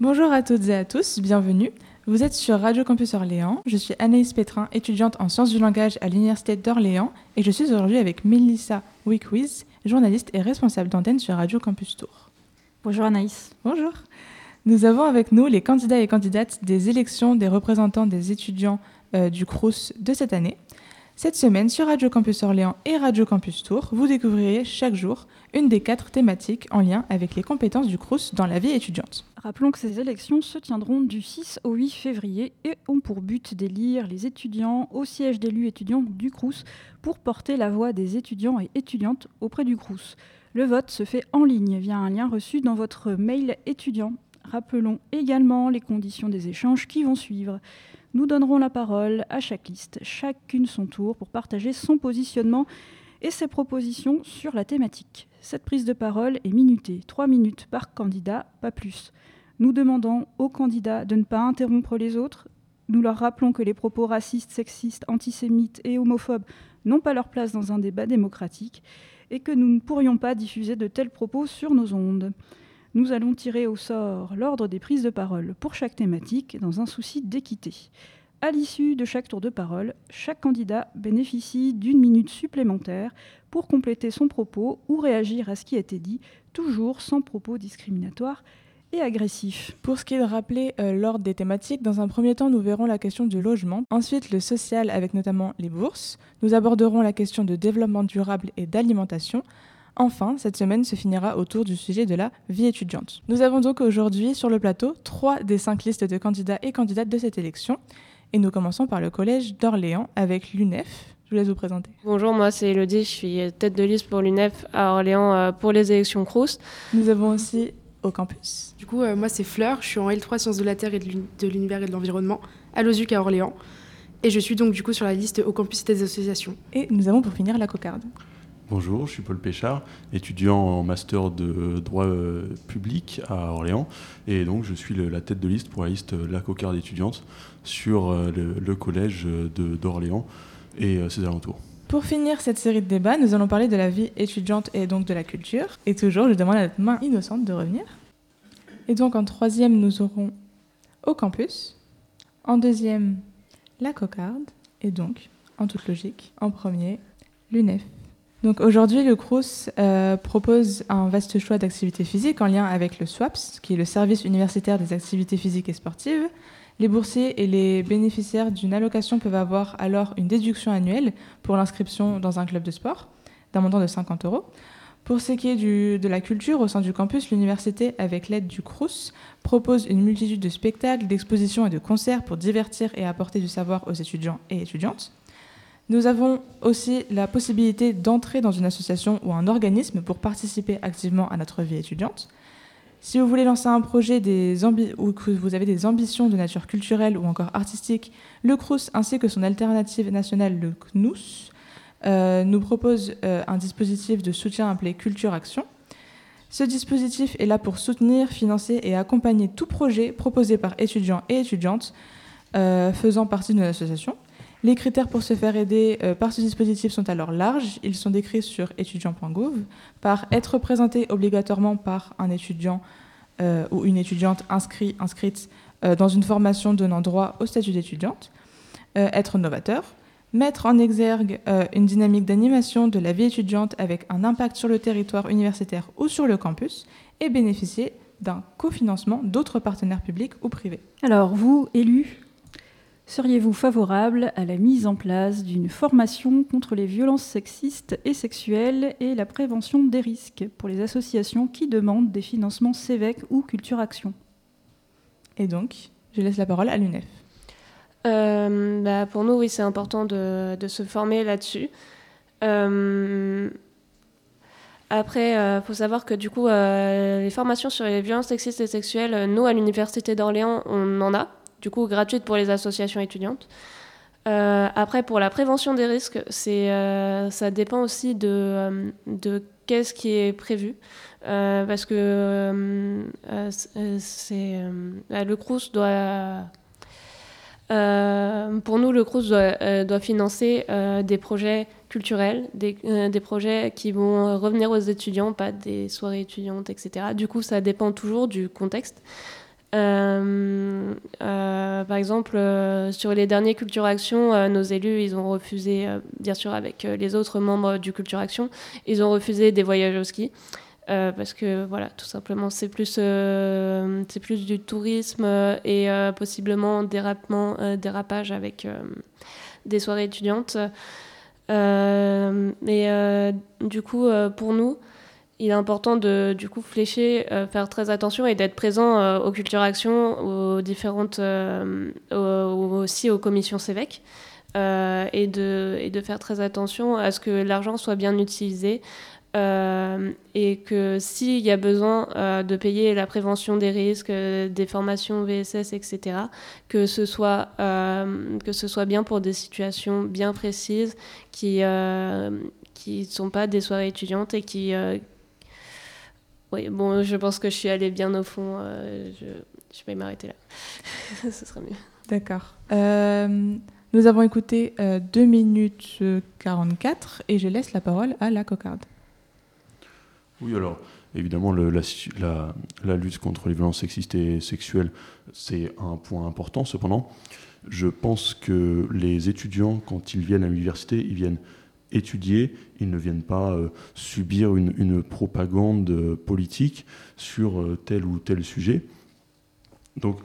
Bonjour à toutes et à tous, bienvenue. Vous êtes sur Radio Campus Orléans. Je suis Anaïs Pétrin, étudiante en sciences du langage à l'Université d'Orléans et je suis aujourd'hui avec Melissa Wickwiz, journaliste et responsable d'antenne sur Radio Campus Tour. Bonjour Anaïs. Bonjour. Nous avons avec nous les candidats et candidates des élections des représentants des étudiants euh, du CRUS de cette année. Cette semaine, sur Radio Campus Orléans et Radio Campus Tour, vous découvrirez chaque jour une des quatre thématiques en lien avec les compétences du CRUS dans la vie étudiante. Rappelons que ces élections se tiendront du 6 au 8 février et ont pour but d'élire les étudiants au siège d'élus étudiants du CRUS pour porter la voix des étudiants et étudiantes auprès du CRUS. Le vote se fait en ligne via un lien reçu dans votre mail étudiant. Rappelons également les conditions des échanges qui vont suivre. Nous donnerons la parole à chaque liste, chacune son tour, pour partager son positionnement et ses propositions sur la thématique. Cette prise de parole est minutée, 3 minutes par candidat, pas plus. Nous demandons aux candidats de ne pas interrompre les autres. Nous leur rappelons que les propos racistes, sexistes, antisémites et homophobes n'ont pas leur place dans un débat démocratique et que nous ne pourrions pas diffuser de tels propos sur nos ondes. Nous allons tirer au sort l'ordre des prises de parole pour chaque thématique dans un souci d'équité. À l'issue de chaque tour de parole, chaque candidat bénéficie d'une minute supplémentaire pour compléter son propos ou réagir à ce qui a été dit, toujours sans propos discriminatoires et agressifs. Pour ce qui est de rappeler euh, l'ordre des thématiques, dans un premier temps, nous verrons la question du logement, ensuite le social avec notamment les bourses, nous aborderons la question de développement durable et d'alimentation, Enfin, cette semaine se finira autour du sujet de la vie étudiante. Nous avons donc aujourd'hui sur le plateau trois des cinq listes de candidats et candidates de cette élection. Et nous commençons par le collège d'Orléans avec l'UNEF. Je vous laisse vous présenter. Bonjour, moi c'est Elodie, je suis tête de liste pour l'UNEF à Orléans euh, pour les élections CROUS. Nous avons aussi au campus. Du coup, euh, moi c'est Fleur, je suis en L3 Sciences de la Terre et de l'Univers et de l'Environnement à l'OSUC à Orléans. Et je suis donc du coup sur la liste au campus des associations. Et nous avons pour finir la cocarde. Bonjour, je suis Paul Péchard, étudiant en master de droit euh, public à Orléans. Et donc, je suis la tête de liste pour la liste La Cocarde étudiante sur euh, le, collège d'Orléans et euh, ses alentours. Pour finir cette série de débats, nous allons parler de la vie étudiante et donc de la culture. Et toujours, je demande à notre main innocente de revenir. Et donc, en troisième, nous aurons au campus. En deuxième, la cocarde. Et donc, en toute logique, en premier, l'UNEF. Aujourd'hui, le CRUS euh, propose un vaste choix d'activités physiques en lien avec le SWAPS, qui est le service universitaire des activités physiques et sportives. Les boursiers et les bénéficiaires d'une allocation peuvent avoir alors une déduction annuelle pour l'inscription dans un club de sport d'un montant de 50 euros. Pour ce qui est de la culture au sein du campus, l'université, avec l'aide du CRUS, propose une multitude de spectacles, d'expositions et de concerts pour divertir et apporter du savoir aux étudiants et étudiantes. Nous avons aussi la possibilité d'entrer dans une association ou un organisme pour participer activement à notre vie étudiante. Si vous voulez lancer un projet ou que vous avez des ambitions de nature culturelle ou encore artistique, le CRUS ainsi que son alternative nationale, le CNUS, euh, nous propose euh, un dispositif de soutien appelé Culture Action. Ce dispositif est là pour soutenir, financer et accompagner tout projet proposé par étudiants et étudiantes euh, faisant partie de association. Les critères pour se faire aider euh, par ce dispositif sont alors larges. Ils sont décrits sur étudiant.gouv par être représenté obligatoirement par un étudiant euh, ou une étudiante inscrit, inscrite euh, dans une formation donnant droit au statut d'étudiante, être novateur, mettre en exergue une dynamique d'animation de la vie étudiante avec un impact sur le territoire universitaire ou sur le campus et bénéficier d'un cofinancement d'autres partenaires publics ou privés. Alors, vous, élus, Seriez-vous favorable à la mise en place d'une formation contre les violences sexistes et sexuelles et la prévention des risques pour les associations qui demandent des financements CEVEC ou Culture Action? Et donc, je laisse la parole à l'UNEF. Euh, bah, pour nous, oui, c'est important de, se former là-dessus. Euh, après, il euh, faut savoir que du coup, les formations sur les violences sexistes et sexuelles, nous, à l'Université d'Orléans, on en a du coup gratuite pour les associations étudiantes. Euh, après, pour la prévention des risques, euh, ça dépend aussi de, euh, de qu'est-ce qui est prévu. parce que c'est, le CRUS doit. pour nous, le CRUS doit, financer des projets culturels, des, projets qui vont revenir aux étudiants, pas des soirées étudiantes, etc. Du coup, ça dépend toujours du contexte. Euh, euh, par exemple, euh, sur les derniers Culture Action, nos élus, ils ont refusé, bien sûr avec les autres membres du Culture Action, ils ont refusé des voyages au ski. parce que voilà, tout simplement, c'est plus, c'est plus du tourisme et possiblement dérapement, dérapage avec des soirées étudiantes. et du coup, pour nous, il est important de du coup flécher, euh, faire très attention et d'être présent euh, aux Culture Action, aux différentes, euh, aussi aux commissions CEVEC. et, de, et de faire très attention à ce que l'argent soit bien utilisé et que s'il y a besoin de payer la prévention des risques, des formations VSS, etc., que ce soit, que ce soit bien pour des situations bien précises qui ne sont pas des soirées étudiantes et qui oui, bon, je pense que je suis allée bien au fond. Euh, je, je vais m'arrêter là. Ce sera mieux. D'accord. Euh, nous avons écouté 2 euh, minutes 44 et je laisse la parole à la cocarde. Oui, alors, évidemment, le, la, la, la, lutte contre les violences sexistes et sexuelles, c'est un point important. Cependant, je pense que les étudiants, quand ils viennent à l'université, ils viennent étudier, ils ne viennent pas euh, subir une, propagande euh, politique sur euh, tel ou tel sujet. Donc,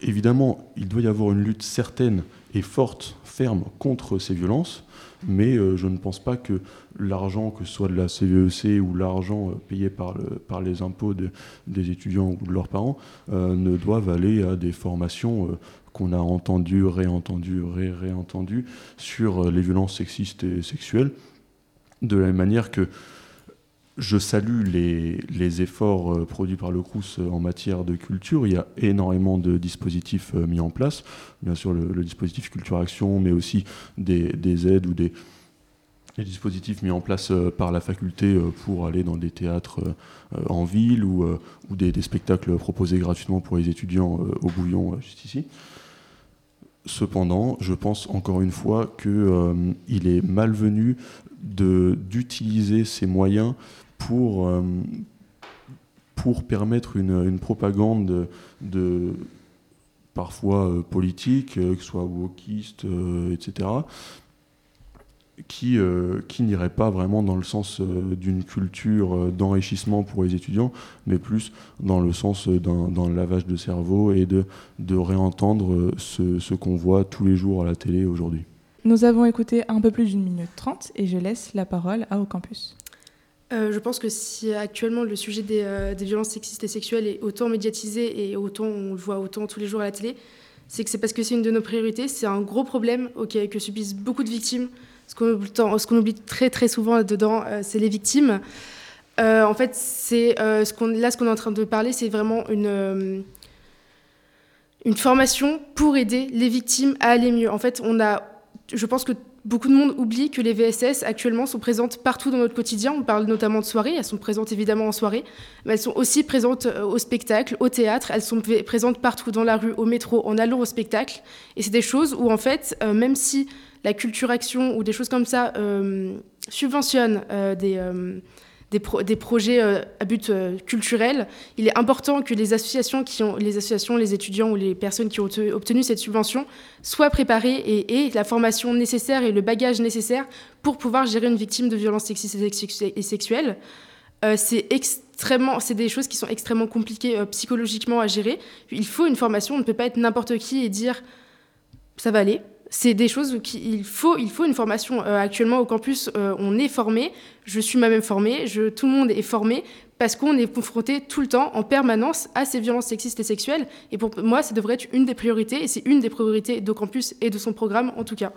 évidemment, il doit y avoir une lutte certaine et forte, ferme contre ces violences, mais je ne pense pas que l'argent, que ce soit de la CVEC e ou l'argent payé par, le, par, les impôts des étudiants ou de leurs parents, ne doivent aller à des formations qu'on a entendu, réentendu, ré-réentendu sur euh, les violences sexistes et sexuelles, de la même manière que je salue les, efforts euh, produits par le CRUS euh, en matière de culture. Il y a énormément de dispositifs mis en place. Bien sûr, le, dispositif Culture Action, mais aussi des, des aides ou des, dispositifs mis en place par la faculté pour aller dans des théâtres en ville ou, des, spectacles proposés gratuitement pour les étudiants au Bouillon, juste ici. Cependant, je pense encore une fois qu'il euh, est malvenu d'utiliser ces moyens pour, euh, pour permettre une, propagande de, parfois euh, politique, que ce soit wokiste, etc., qui, euh, qui n'irait pas vraiment dans le sens euh, d'une culture euh, d'enrichissement pour les étudiants, mais plus dans le sens d'un lavage de cerveau et de, de réentendre ce, ce qu'on voit tous les jours à la télé aujourd'hui. Nous avons écouté un peu plus d'une minute trente et je laisse la parole à Au Campus. Je pense que si actuellement le sujet des, des, violences sexistes et sexuelles est autant médiatisé et autant on le voit autant tous les jours à la télé, c'est que c'est parce que c'est une de nos priorités. C'est un gros problème auquel, que subissent beaucoup de victimes ce qu'on oublie, très très souvent dedans, euh, c'est les victimes. Euh, en fait, c'est euh, là ce qu'on est en train de parler, c'est vraiment une une formation pour aider les victimes à aller mieux. En fait, on a, je pense que beaucoup de monde oublie que les VSS actuellement sont présentes partout dans notre quotidien. On parle notamment de soirées, elles sont présentes évidemment en soirée, mais elles sont aussi présentes au spectacle, au théâtre, elles sont présentes partout dans la rue, au métro, en allant au spectacle. Et c'est des choses où en fait, même si la culture action ou des choses comme ça euh, subventionnent euh, des, euh, des, projets à but culturel, il est important que les associations, les associations, les étudiants ou les personnes qui ont obtenu cette subvention soient préparées et aient la formation nécessaire et le bagage nécessaire pour pouvoir gérer une victime de violences sexistes et sexuelles. c'est extrêmement, c'est des choses qui sont extrêmement compliquées psychologiquement à gérer. Il faut une formation, on ne peut pas être n'importe qui et dire ça va aller c'est des choses qu'il faut, il faut une formation. Euh, actuellement, au campus, euh, on est formé. Je suis moi-même formée. Je, tout le monde est formé parce qu'on est confronté tout le temps, en permanence, à ces violences sexistes et sexuelles. Et pour moi, ça devrait être une des priorités. Et c'est une des priorités d'au campus et de son programme, en tout cas.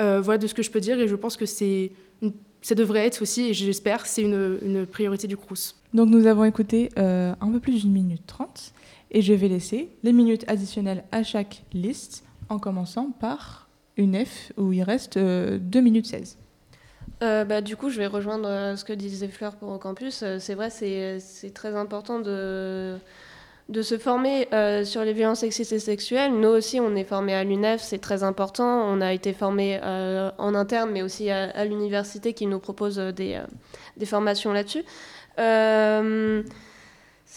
Euh, voilà de ce que je peux dire. Et je pense que c'est ça devrait être aussi, et j'espère, c'est une, une, priorité du CRUS. Donc nous avons écouté un peu plus d'une minute trente. Et je vais laisser les minutes additionnelles à chaque liste, en commençant par une F où il reste 2 euh, minutes 16. Euh, bah, du coup, je vais rejoindre euh, ce que disait Fleur pour au campus. C'est vrai, c'est très important de, de se former sur les violences sexistes et sexuelles. Nous aussi, on est formés à l'UNEF, c'est très important. On a été formés en interne, mais aussi à, l'université qui nous propose des, des formations là-dessus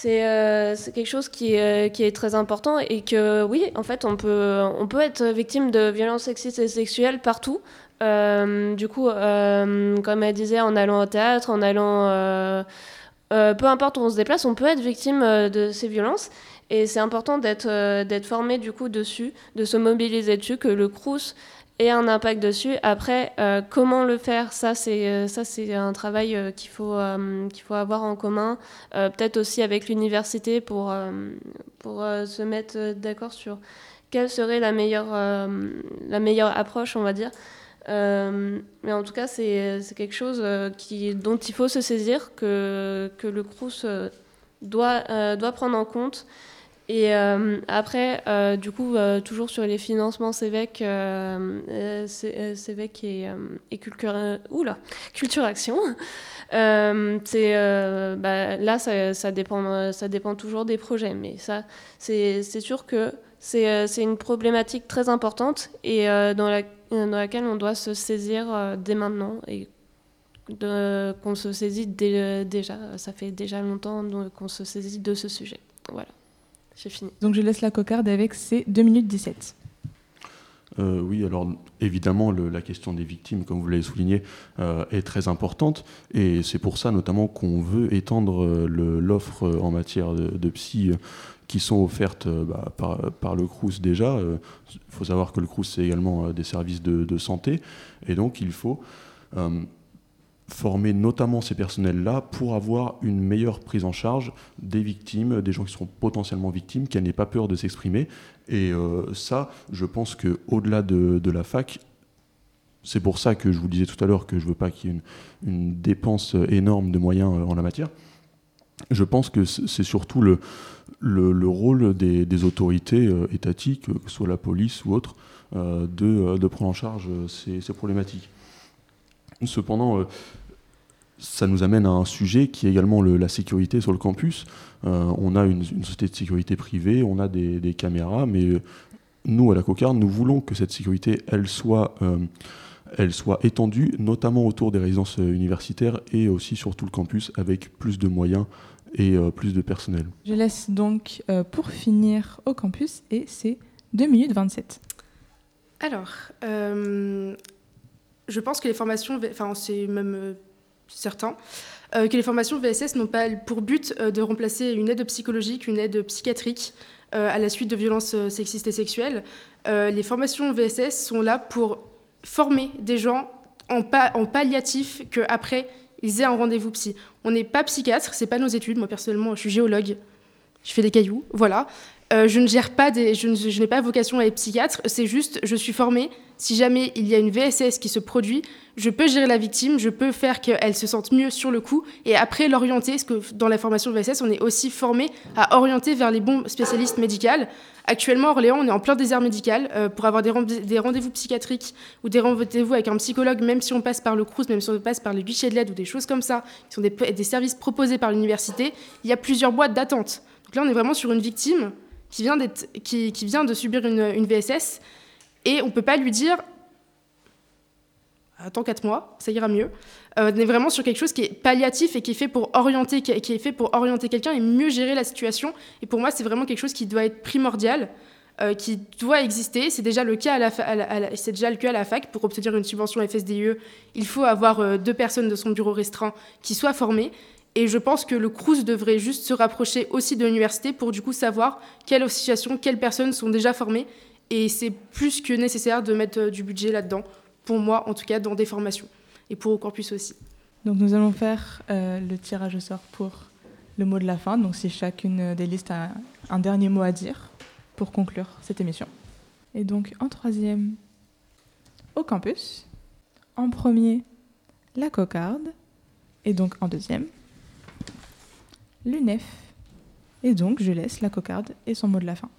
c'est quelque chose qui est, qui est, très important et que oui, en fait, on peut, on peut être victime de violences sexistes et sexuelles partout. du coup, comme elle disait, en allant au théâtre, en allant... peu importe où on se déplace, on peut être victime de ces violences. Et c'est important d'être formé du coup dessus, de se mobiliser dessus, que le CRUS et un impact dessus. Après, euh, comment le faire, ça c'est euh, ça c'est un travail euh, qu'il faut qu'il faut avoir en commun, peut-être aussi avec l'université pour pour se mettre d'accord sur quelle serait la meilleure la meilleure approche, on va dire. mais en tout cas, c'est quelque chose qui, dont il faut se saisir, que, que le CRUS doit, doit prendre en compte. Et euh, après, euh, du coup, euh, toujours sur les financements CEVEC, et, et culture, oula, culture Action, c'est, bah, là, ça, ça, dépend, ça dépend toujours des projets. Mais ça, c'est, sûr que c'est, une problématique très importante et dans, la, dans laquelle on doit se saisir dès maintenant et qu'on se saisit déjà. Ça fait déjà longtemps qu'on se saisit de ce sujet. Voilà fini. Donc je laisse la cocarde avec ses 2 minutes 17. Euh, oui, alors évidemment, la question des victimes, comme vous l'avez souligné, euh, est très importante. Et c'est pour ça notamment qu'on veut étendre euh, l'offre en matière de, psy qui sont offertes bah, par, le CRUS déjà. Il faut savoir que le CRUS, c'est également des services de, de, santé. Et donc, il faut former notamment ces personnels-là pour avoir une meilleure prise en charge des victimes, des gens qui seront potentiellement victimes, qu'elles n'aient pas peur de s'exprimer. Et euh, ça, je pense qu'au-delà de, la fac, c'est pour ça que je vous disais tout à l'heure que je ne veux pas qu'il y ait une, dépense énorme de moyens euh, en la matière. Je pense que c'est surtout le, le, rôle des, autorités euh, étatiques, que ce soit la police ou autre, de, prendre en charge ces problématiques. Cependant, ça nous amène à un sujet qui est également la sécurité sur le campus. Euh, on a une, société de sécurité privée, on a des, caméras, mais euh, nous, à la Cocarde, nous voulons que cette sécurité, elle soit, euh, elle soit étendue, notamment autour des résidences universitaires et aussi sur tout le campus, avec plus de moyens et plus de personnel. Je laisse donc pour finir au campus, et c'est 2 minutes 27. Alors, je pense que les formations, enfin, c'est même certains, euh, que les formations VSS n'ont pas pour but euh, de remplacer une aide psychologique, une aide psychiatrique euh, à la suite de violences sexistes et sexuelles. les formations VSS sont là pour former des gens en, en palliatif qu'après ils aient un rendez-vous psy. On n'est pas psychiatre, c'est pas nos études. Moi personnellement, je suis géologue, je fais des cailloux, voilà. Je ne gère pas je, n'ai pas vocation à être psychiatre. C'est juste, je suis formée. Si jamais il y a une VSS qui se produit, je peux gérer la victime, je peux faire qu'elle se sente mieux sur le coup et après l'orienter, parce que dans la formation VSS, on est aussi formé à orienter vers les bons spécialistes médicaux. Actuellement, Orléans, on est en plein désert médical. Euh, pour avoir des, rendez-vous psychiatriques ou des rendez-vous avec un psychologue, même si on passe par le CRUS, même si on passe par les guichets de l'aide ou des choses comme ça, qui sont des services proposés par l'université, il y a plusieurs boîtes d'attente. Donc là, on est vraiment sur une victime qui vient, de subir une, une VSS et on ne peut pas lui dire attends 4 mois, ça ira mieux. Euh, on est vraiment sur quelque chose qui est palliatif et qui est fait pour orienter, qui est fait pour orienter quelqu'un et mieux gérer la situation. Et pour moi, c'est vraiment quelque chose qui doit être primordial, euh, qui doit exister. C'est déjà le cas à la, c'est déjà le cas à la fac. Pour obtenir une subvention FSDIE, il faut avoir euh, deux personnes de son bureau restreint qui soient formées. Et je pense que le CRUS devrait juste se rapprocher aussi de l'université pour du coup savoir quelles associations, quelles personnes sont déjà formées. Et c'est plus que nécessaire de mettre du budget là-dedans pour moi en tout cas, dans des formations, et pour au campus aussi. Donc nous allons faire euh, le tirage au sort pour le mot de la fin, donc si chacune des listes a un dernier mot à dire pour conclure cette émission. Et donc en troisième, au campus, en premier, la cocarde, et donc en deuxième, l'UNEF. Et donc je laisse la cocarde et son mot de la fin.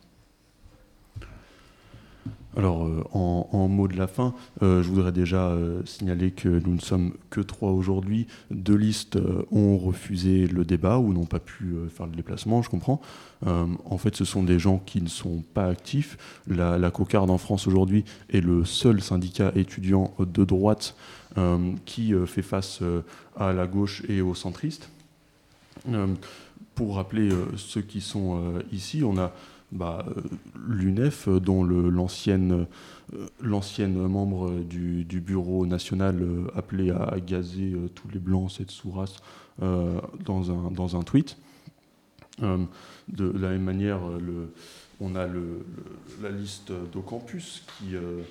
Alors, euh, en, mot de la fin, euh, je voudrais déjà euh, signaler que nous ne sommes que trois aujourd'hui. Deux listes ont refusé le débat ou n'ont pas pu faire le déplacement, je comprends. en fait, ce sont des gens qui ne sont pas actifs. La, la Cocarde en France aujourd'hui est le seul syndicat étudiant de droite qui fait face à la gauche et aux centristes. Pour rappeler ceux qui sont ici, on a bah, l'UNEF, dont l'ancienne membre du, bureau national appelé à, gazer tous les blancs, cette sourasse, dans, un, tweet. de la même manière, on a la liste d'Ocampus qui, euh,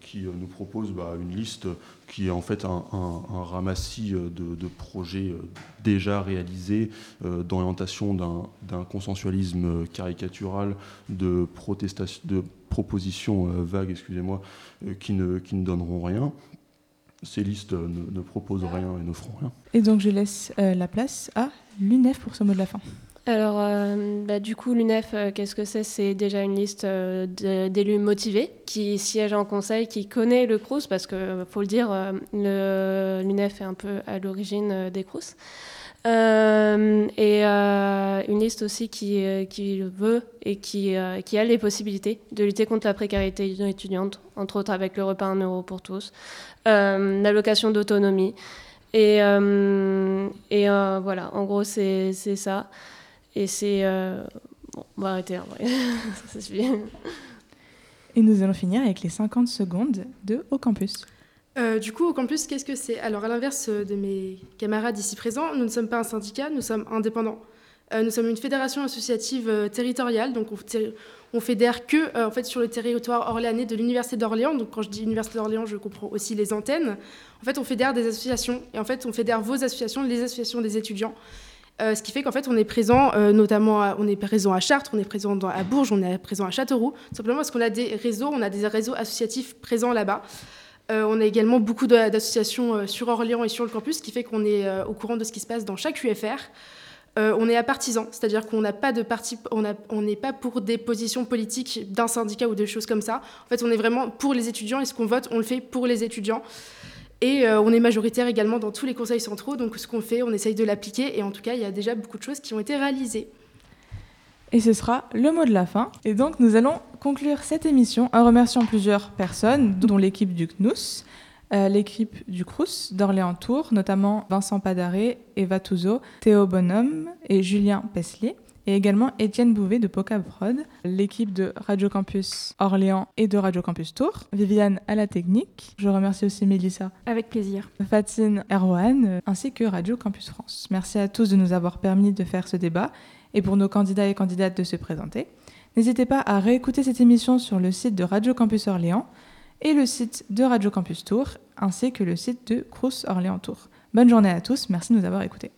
qui, euh, euh, nous propose bah, une liste qui est en fait un, ramassis de, projets déjà réalisés d'orientation d'un consensualisme caricatural, de, propositions vagues, excusez-moi, qui, ne, qui ne donneront rien ces listes ne, proposent rien et ne feront rien. Et donc je laisse la place à l'UNEF pour ce mot de la fin. Alors, euh, bah, du coup, l'UNEF, euh, qu'est-ce que c'est? C'est déjà une liste euh, d'élus motivés qui siègent en conseil, qui connaît le CRUS, parce qu'il faut le dire, l'UNEF est un peu à l'origine des CRUS. et une liste aussi qui, veut et qui, a les possibilités de lutter contre la précarité étudiante, entre autres avec le repas 1 euro pour tous, l'allocation d'autonomie. Et voilà, en gros, c'est ça. Et c'est. Euh, bon, on va arrêter en vrai. ça suffit. Et nous allons finir avec les 50 secondes de Au Campus. Euh, du coup, au campus, qu'est-ce que c'est? Alors, à l'inverse de mes camarades ici présents, nous ne sommes pas un syndicat, nous sommes indépendants. Euh, nous sommes une fédération associative territoriale, donc on, on fédère que en fait, sur le territoire orléanais de l'Université d'Orléans. Donc, quand je dis Université d'Orléans, je comprends aussi les antennes. En fait, on fédère des associations, et en fait, on fédère vos associations, les associations des étudiants. Euh, ce qui fait qu'en fait, on est présent, euh, notamment, on est présent à Chartres, on est présent à Bourges, on est présent à Châteauroux, simplement parce qu'on a des réseaux, on a des réseaux associatifs présents là-bas. Euh, on a également beaucoup d'associations sur Orléans et sur le campus, ce qui fait qu'on est au courant de ce qui se passe dans chaque UFR. on est à partisans, c'est-à-dire qu'on n'a pas de parti, on n'est pas pour des positions politiques d'un syndicat ou des choses comme ça. En fait, on est vraiment pour les étudiants et ce qu'on vote, on le fait pour les étudiants. Et euh, on est majoritaire également dans tous les conseils centraux, donc ce qu'on fait, on essaye de l'appliquer, et en tout cas, il y a déjà beaucoup de choses qui ont été réalisées. Et ce sera le mot de la fin. Et donc, nous allons conclure cette émission en remerciant plusieurs personnes, dont l'équipe du CNUS, euh, l'équipe du CRUS d'Orléans Tours, notamment Vincent Padaré, Eva Touzeau, Théo Bonhomme et Julien Peslier et également Étienne Bouvet de Poca Prod, l'équipe de Radio Campus Orléans et de Radio Campus Tours, Viviane à la technique. Je remercie aussi Mélissa. Avec plaisir. Fatine Erwan, ainsi que Radio Campus France. Merci à tous de nous avoir permis de faire ce débat et pour nos candidats et candidates de se présenter. N'hésitez pas à réécouter cette émission sur le site de Radio Campus Orléans et le site de Radio Campus Tours, ainsi que le site de Crous Orléans Tours. Bonne journée à tous, merci de nous avoir écoutés.